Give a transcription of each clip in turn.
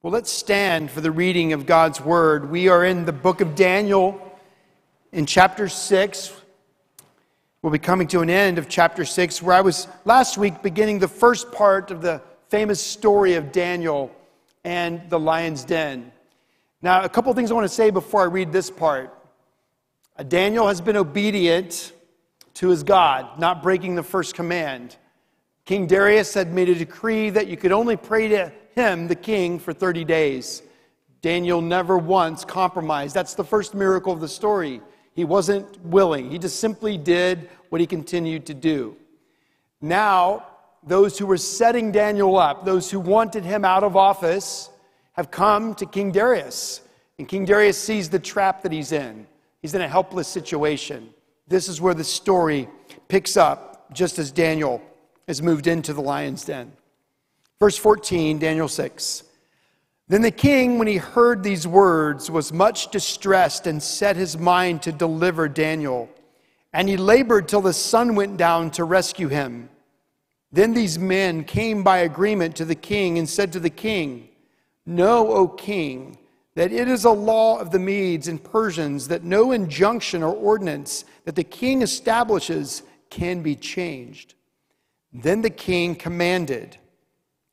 Well, let's stand for the reading of God's word. We are in the book of Daniel in chapter 6. We'll be coming to an end of chapter 6, where I was last week beginning the first part of the famous story of Daniel and the lion's den. Now, a couple things I want to say before I read this part. Daniel has been obedient to his God, not breaking the first command. King Darius had made a decree that you could only pray to him, the king, for 30 days. Daniel never once compromised. That's the first miracle of the story. He wasn't willing, he just simply did what he continued to do. Now, those who were setting Daniel up, those who wanted him out of office, have come to King Darius. And King Darius sees the trap that he's in. He's in a helpless situation. This is where the story picks up, just as Daniel has moved into the lion's den. Verse 14, Daniel 6. Then the king, when he heard these words, was much distressed and set his mind to deliver Daniel. And he labored till the sun went down to rescue him. Then these men came by agreement to the king and said to the king, Know, O king, that it is a law of the Medes and Persians that no injunction or ordinance that the king establishes can be changed. Then the king commanded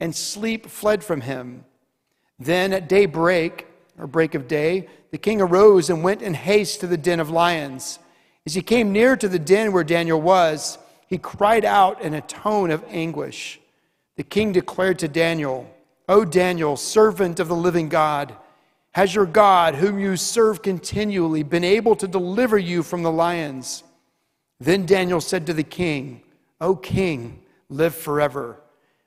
and sleep fled from him. Then at daybreak, or break of day, the king arose and went in haste to the den of lions. As he came near to the den where Daniel was, he cried out in a tone of anguish. The king declared to Daniel, O Daniel, servant of the living God, has your God, whom you serve continually, been able to deliver you from the lions? Then Daniel said to the king, O king, live forever.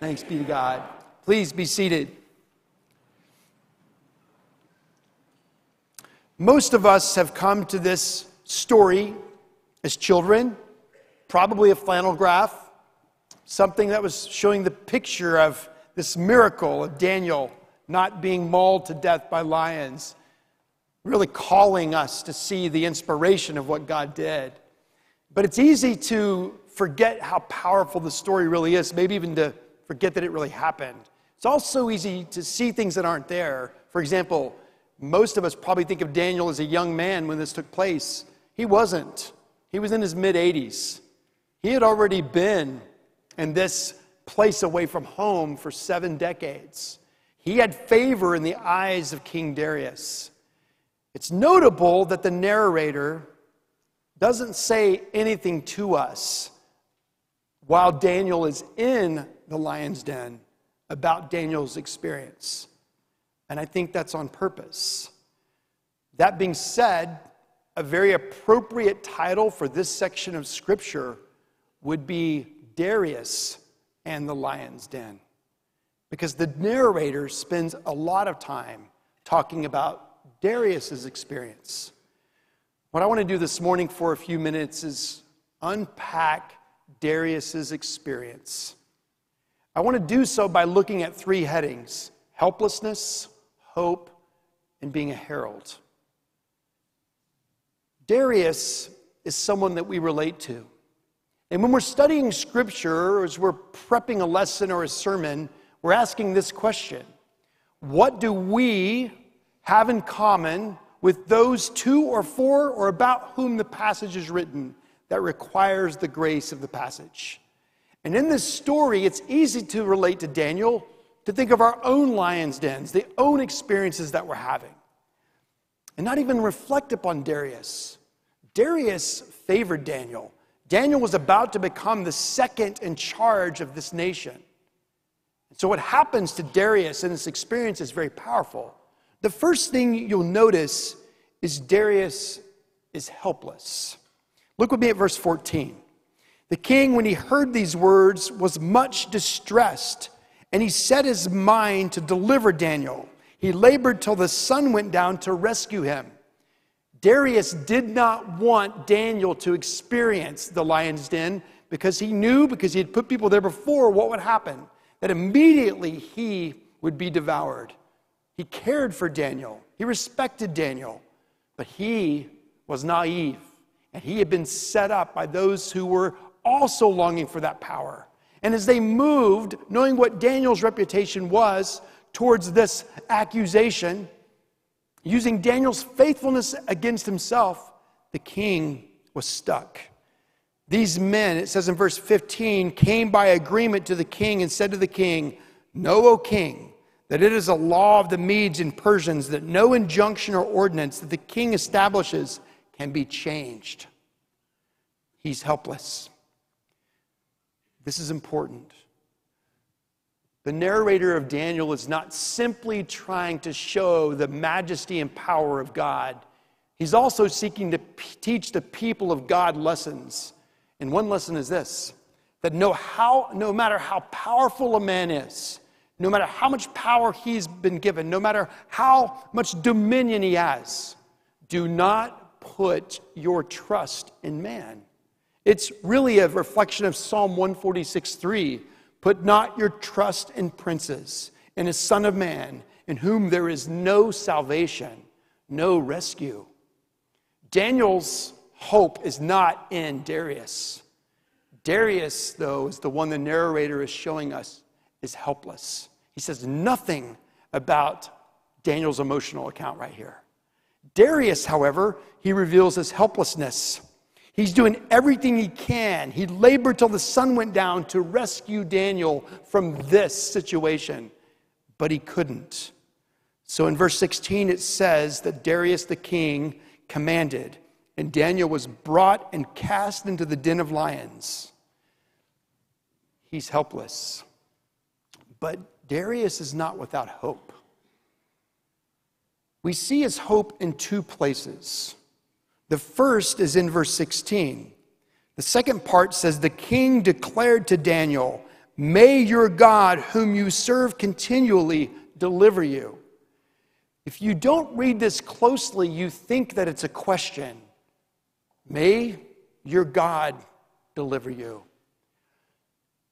Thanks be to God. Please be seated. Most of us have come to this story as children, probably a flannel graph, something that was showing the picture of this miracle of Daniel not being mauled to death by lions, really calling us to see the inspiration of what God did. But it's easy to forget how powerful the story really is, maybe even to forget that it really happened. It's also easy to see things that aren't there. For example, most of us probably think of Daniel as a young man when this took place. He wasn't. He was in his mid 80s. He had already been in this place away from home for seven decades. He had favor in the eyes of King Darius. It's notable that the narrator doesn't say anything to us while Daniel is in the lion's den about Daniel's experience. And I think that's on purpose. That being said, a very appropriate title for this section of scripture would be Darius and the lion's den. Because the narrator spends a lot of time talking about Darius's experience. What I want to do this morning for a few minutes is unpack Darius's experience. I want to do so by looking at three headings helplessness, hope, and being a herald. Darius is someone that we relate to. And when we're studying scripture, or as we're prepping a lesson or a sermon, we're asking this question What do we have in common with those to or for or about whom the passage is written that requires the grace of the passage? And in this story, it's easy to relate to Daniel to think of our own lion's dens, the own experiences that we're having, and not even reflect upon Darius. Darius favored Daniel. Daniel was about to become the second in charge of this nation. So, what happens to Darius in this experience is very powerful. The first thing you'll notice is Darius is helpless. Look with me at verse 14. The king, when he heard these words, was much distressed, and he set his mind to deliver Daniel. He labored till the sun went down to rescue him. Darius did not want Daniel to experience the lion's den because he knew, because he had put people there before, what would happen. That immediately he would be devoured. He cared for Daniel, he respected Daniel, but he was naive. And he had been set up by those who were also longing for that power. And as they moved, knowing what Daniel's reputation was towards this accusation, using Daniel's faithfulness against himself, the king was stuck. These men, it says in verse 15, came by agreement to the king and said to the king, Know, O king, that it is a law of the Medes and Persians that no injunction or ordinance that the king establishes can be changed. He's helpless. This is important. The narrator of Daniel is not simply trying to show the majesty and power of God, he's also seeking to teach the people of God lessons. And one lesson is this that no, how, no matter how powerful a man is, no matter how much power he's been given, no matter how much dominion he has, do not put your trust in man. It's really a reflection of Psalm 146 3. Put not your trust in princes, in a son of man, in whom there is no salvation, no rescue. Daniel's hope is not in Darius. Darius, though, is the one the narrator is showing us is helpless. He says nothing about Daniel's emotional account right here. Darius, however, he reveals his helplessness. He's doing everything he can. He labored till the sun went down to rescue Daniel from this situation, but he couldn't. So in verse 16, it says that Darius the king commanded, and Daniel was brought and cast into the den of lions. He's helpless. But Darius is not without hope. We see his hope in two places. The first is in verse 16. The second part says, The king declared to Daniel, May your God, whom you serve continually, deliver you. If you don't read this closely, you think that it's a question. May your God deliver you.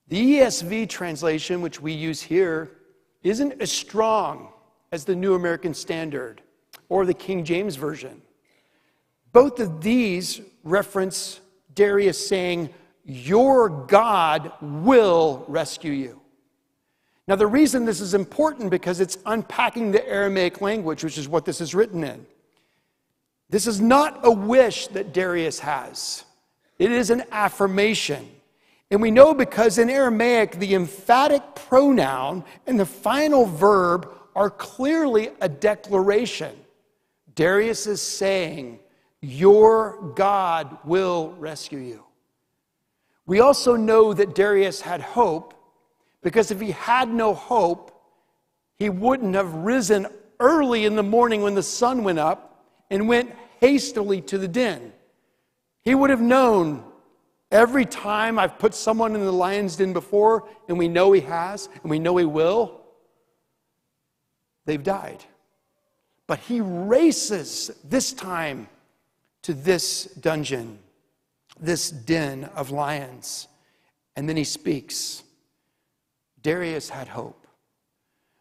The ESV translation, which we use here, isn't as strong as the New American Standard or the King James Version. Both of these reference Darius saying, Your God will rescue you. Now, the reason this is important because it's unpacking the Aramaic language, which is what this is written in. This is not a wish that Darius has, it is an affirmation. And we know because in Aramaic, the emphatic pronoun and the final verb are clearly a declaration. Darius is saying, Your God will rescue you. We also know that Darius had hope because if he had no hope, he wouldn't have risen early in the morning when the sun went up and went hastily to the den. He would have known Every time I've put someone in the lion's den before, and we know he has, and we know he will, they've died. But he races this time to this dungeon, this den of lions. And then he speaks. Darius had hope.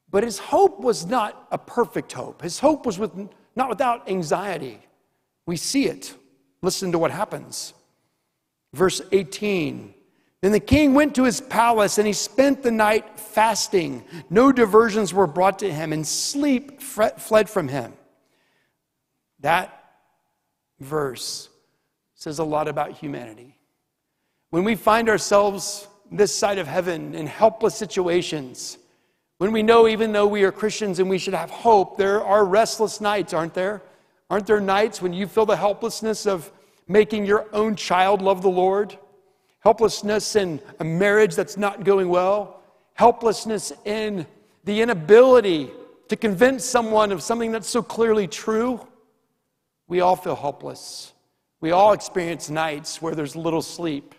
But his hope was not a perfect hope. His hope was with, not without anxiety. We see it. Listen to what happens. Verse 18. Then the king went to his palace and he spent the night fasting. No diversions were brought to him, and sleep fled from him. That verse says a lot about humanity. When we find ourselves this side of heaven in helpless situations, When we know, even though we are Christians and we should have hope, there are restless nights, aren't there? Aren't there nights when you feel the helplessness of making your own child love the Lord? Helplessness in a marriage that's not going well? Helplessness in the inability to convince someone of something that's so clearly true? We all feel helpless. We all experience nights where there's little sleep.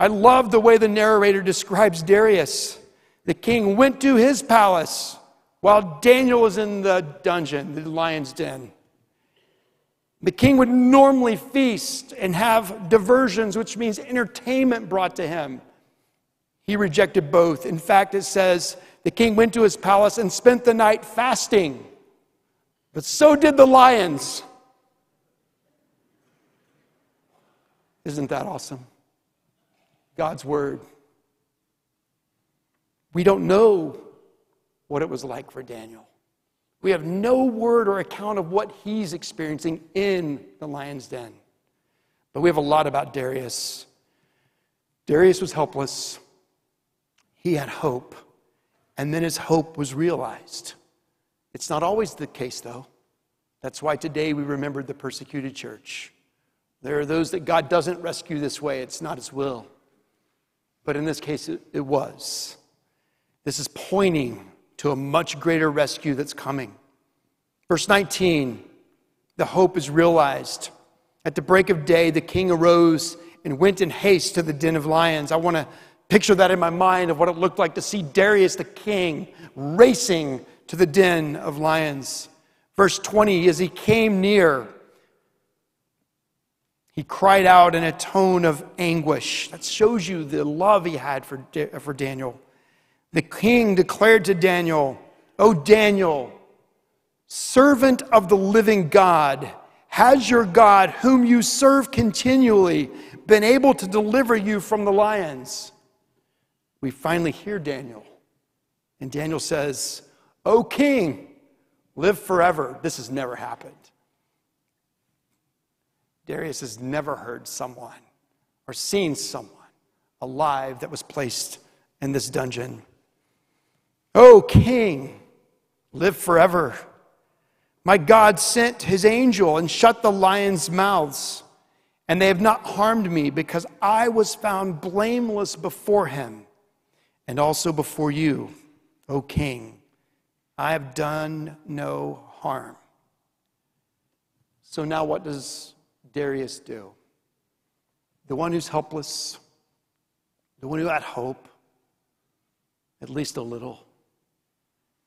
I love the way the narrator describes Darius. The king went to his palace while Daniel was in the dungeon, the lion's den. The king would normally feast and have diversions, which means entertainment brought to him. He rejected both. In fact, it says the king went to his palace and spent the night fasting. But so did the lions. Isn't that awesome? God's word. We don't know what it was like for Daniel. We have no word or account of what he's experiencing in the lion's den. But we have a lot about Darius. Darius was helpless, he had hope, and then his hope was realized. It's not always the case, though. That's why today we remember the persecuted church. There are those that God doesn't rescue this way, it's not His will. But in this case, it, it was. This is pointing to a much greater rescue that's coming. Verse 19 the hope is realized. At the break of day, the king arose and went in haste to the den of lions. I want to picture that in my mind of what it looked like to see Darius the king racing to the den of lions. Verse 20 as he came near, he cried out in a tone of anguish. That shows you the love he had for, for Daniel. The king declared to Daniel, O Daniel, servant of the living God, has your God, whom you serve continually, been able to deliver you from the lions? We finally hear Daniel. And Daniel says, O king, live forever. This has never happened. Darius has never heard someone or seen someone alive that was placed in this dungeon. O king, live forever. My God sent his angel and shut the lions' mouths, and they have not harmed me because I was found blameless before him and also before you, O king. I have done no harm. So now, what does Darius do? The one who's helpless, the one who had hope, at least a little,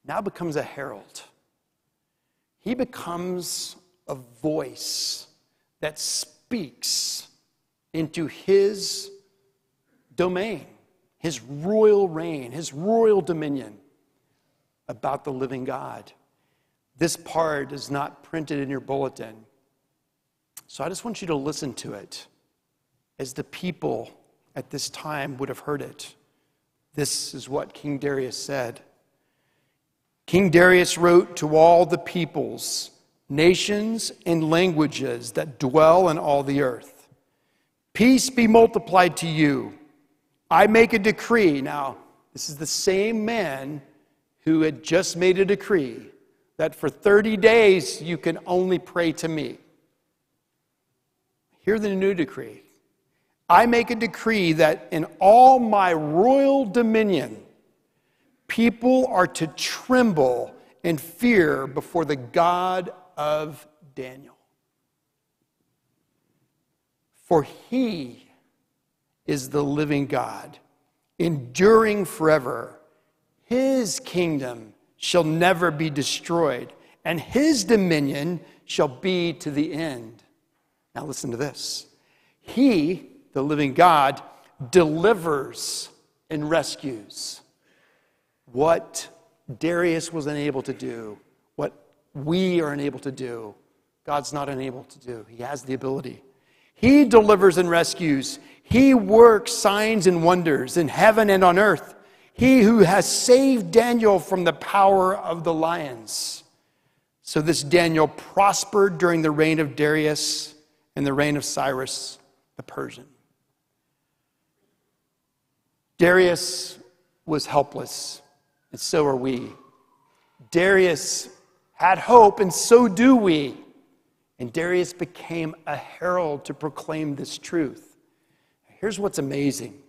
now becomes a herald. He becomes a voice that speaks into his domain, his royal reign, his royal dominion about the living God. This part is not printed in your bulletin. So I just want you to listen to it as the people at this time would have heard it. This is what King Darius said. King Darius wrote to all the peoples, nations, and languages that dwell in all the earth Peace be multiplied to you. I make a decree. Now, this is the same man who had just made a decree that for 30 days you can only pray to me. Hear the new decree. I make a decree that in all my royal dominion, People are to tremble and fear before the God of Daniel. For he is the living God, enduring forever. His kingdom shall never be destroyed, and his dominion shall be to the end. Now, listen to this. He, the living God, delivers and rescues what Darius was unable to do, what we are unable to do, God's not unable to do. He has the ability. He delivers and rescues. He works signs and wonders in heaven and on earth. He who has saved Daniel from the power of the lions. So this Daniel prospered during the reign of Darius and the reign of Cyrus the Persian. Darius was helpless and so are we. Darius had hope, and so do we. And Darius became a herald to proclaim this truth. Here's what's amazing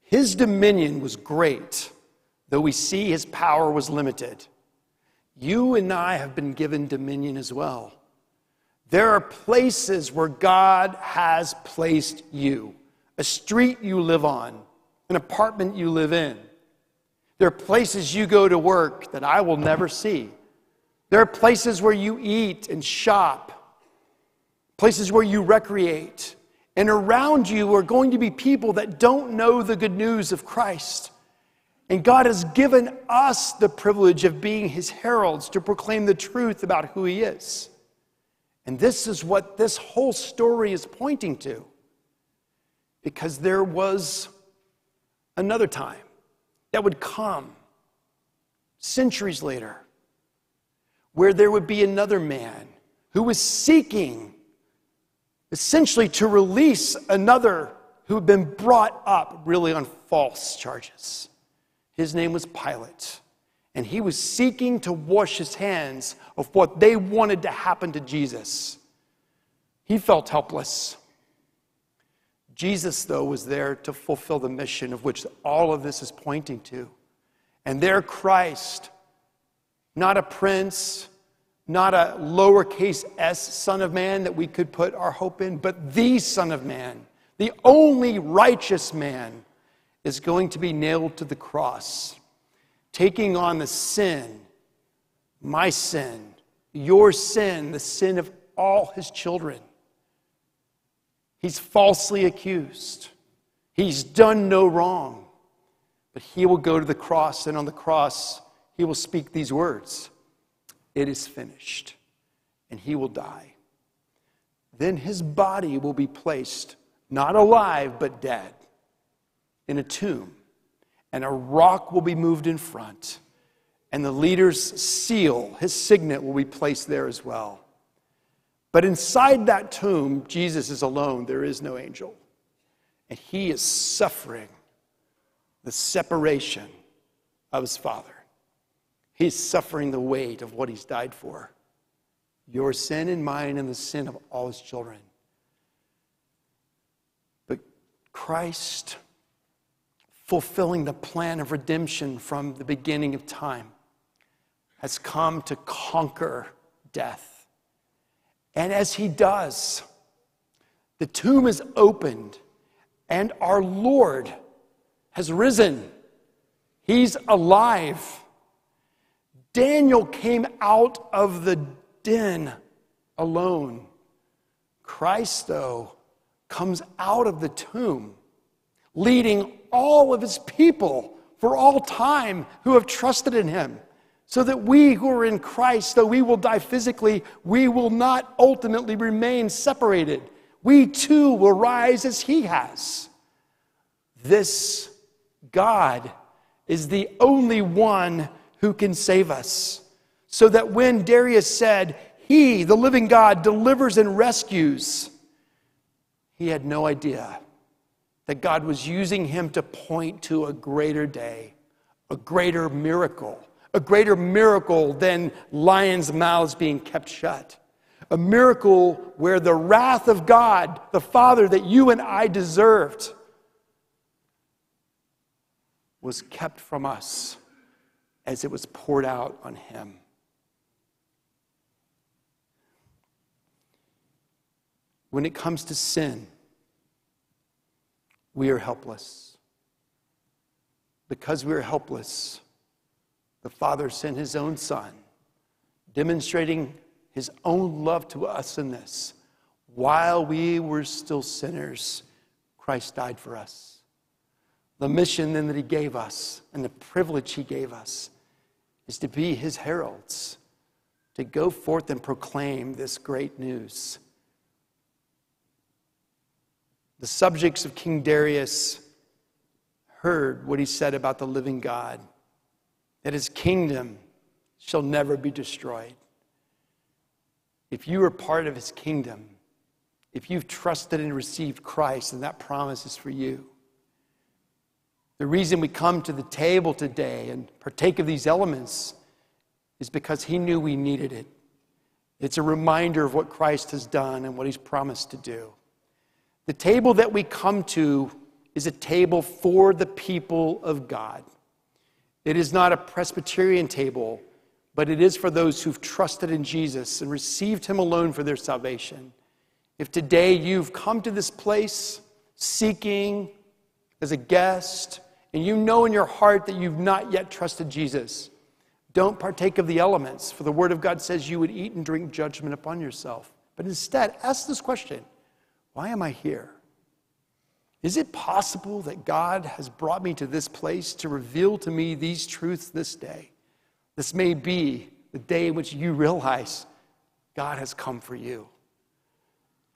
his dominion was great, though we see his power was limited. You and I have been given dominion as well. There are places where God has placed you a street you live on, an apartment you live in. There are places you go to work that I will never see. There are places where you eat and shop, places where you recreate. And around you are going to be people that don't know the good news of Christ. And God has given us the privilege of being his heralds to proclaim the truth about who he is. And this is what this whole story is pointing to. Because there was another time that would come centuries later where there would be another man who was seeking essentially to release another who had been brought up really on false charges. His name was Pilate. And he was seeking to wash his hands of what they wanted to happen to Jesus. He felt helpless. Jesus, though, was there to fulfill the mission of which all of this is pointing to. And there, Christ, not a prince, not a lowercase s Son of Man that we could put our hope in, but the Son of Man, the only righteous man, is going to be nailed to the cross, taking on the sin, my sin, your sin, the sin of all his children. He's falsely accused. He's done no wrong. But he will go to the cross, and on the cross, he will speak these words It is finished. And he will die. Then his body will be placed, not alive, but dead, in a tomb. And a rock will be moved in front. And the leader's seal, his signet, will be placed there as well. But inside that tomb, Jesus is alone. There is no angel. And he is suffering the separation of his Father. He's suffering the weight of what he's died for your sin and mine, and the sin of all his children. But Christ, fulfilling the plan of redemption from the beginning of time, has come to conquer death. And as he does, the tomb is opened, and our Lord has risen. He's alive. Daniel came out of the den alone. Christ, though, comes out of the tomb, leading all of his people for all time who have trusted in him. So that we who are in Christ, though we will die physically, we will not ultimately remain separated. We too will rise as he has. This God is the only one who can save us. So that when Darius said, He, the living God, delivers and rescues, he had no idea that God was using him to point to a greater day, a greater miracle, a greater miracle than lions' mouths being kept shut. A miracle where the wrath of God, the Father that you and I deserved, was kept from us as it was poured out on him. When it comes to sin, we are helpless. Because we are helpless, the Father sent his own Son, demonstrating his own love to us in this. While we were still sinners, Christ died for us the mission then that he gave us and the privilege he gave us is to be his heralds, to go forth and proclaim this great news. The subjects of King Darius heard what he said about the living God, that his kingdom shall never be destroyed. If you are part of his kingdom, if you've trusted and received Christ, and that promise is for you. The reason we come to the table today and partake of these elements is because He knew we needed it. It's a reminder of what Christ has done and what He's promised to do. The table that we come to is a table for the people of God. It is not a Presbyterian table, but it is for those who've trusted in Jesus and received Him alone for their salvation. If today you've come to this place seeking as a guest, and you know in your heart that you've not yet trusted Jesus, don't partake of the elements, for the Word of God says you would eat and drink judgment upon yourself. But instead, ask this question Why am I here? Is it possible that God has brought me to this place to reveal to me these truths this day? This may be the day in which you realize God has come for you.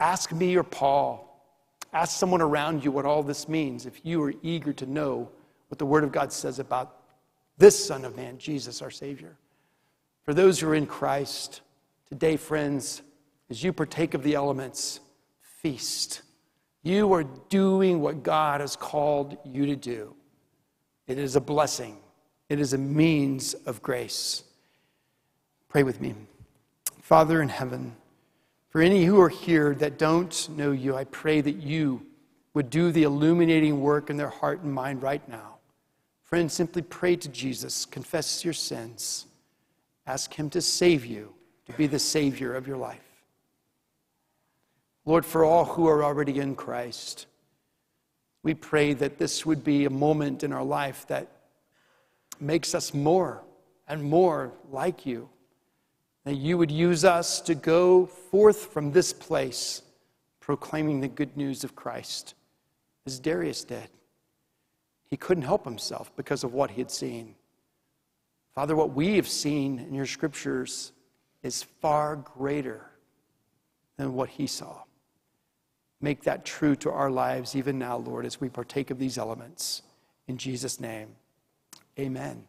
Ask me or Paul. Ask someone around you what all this means if you are eager to know what the Word of God says about this Son of Man, Jesus, our Savior. For those who are in Christ, today, friends, as you partake of the elements, feast. You are doing what God has called you to do. It is a blessing, it is a means of grace. Pray with me. Father in heaven, for any who are here that don't know you, I pray that you would do the illuminating work in their heart and mind right now. Friends, simply pray to Jesus, confess your sins, ask Him to save you, to be the Savior of your life. Lord, for all who are already in Christ, we pray that this would be a moment in our life that makes us more and more like you. That you would use us to go forth from this place proclaiming the good news of Christ, as Darius did. He couldn't help himself because of what he had seen. Father, what we have seen in your scriptures is far greater than what he saw. Make that true to our lives even now, Lord, as we partake of these elements. In Jesus' name, amen.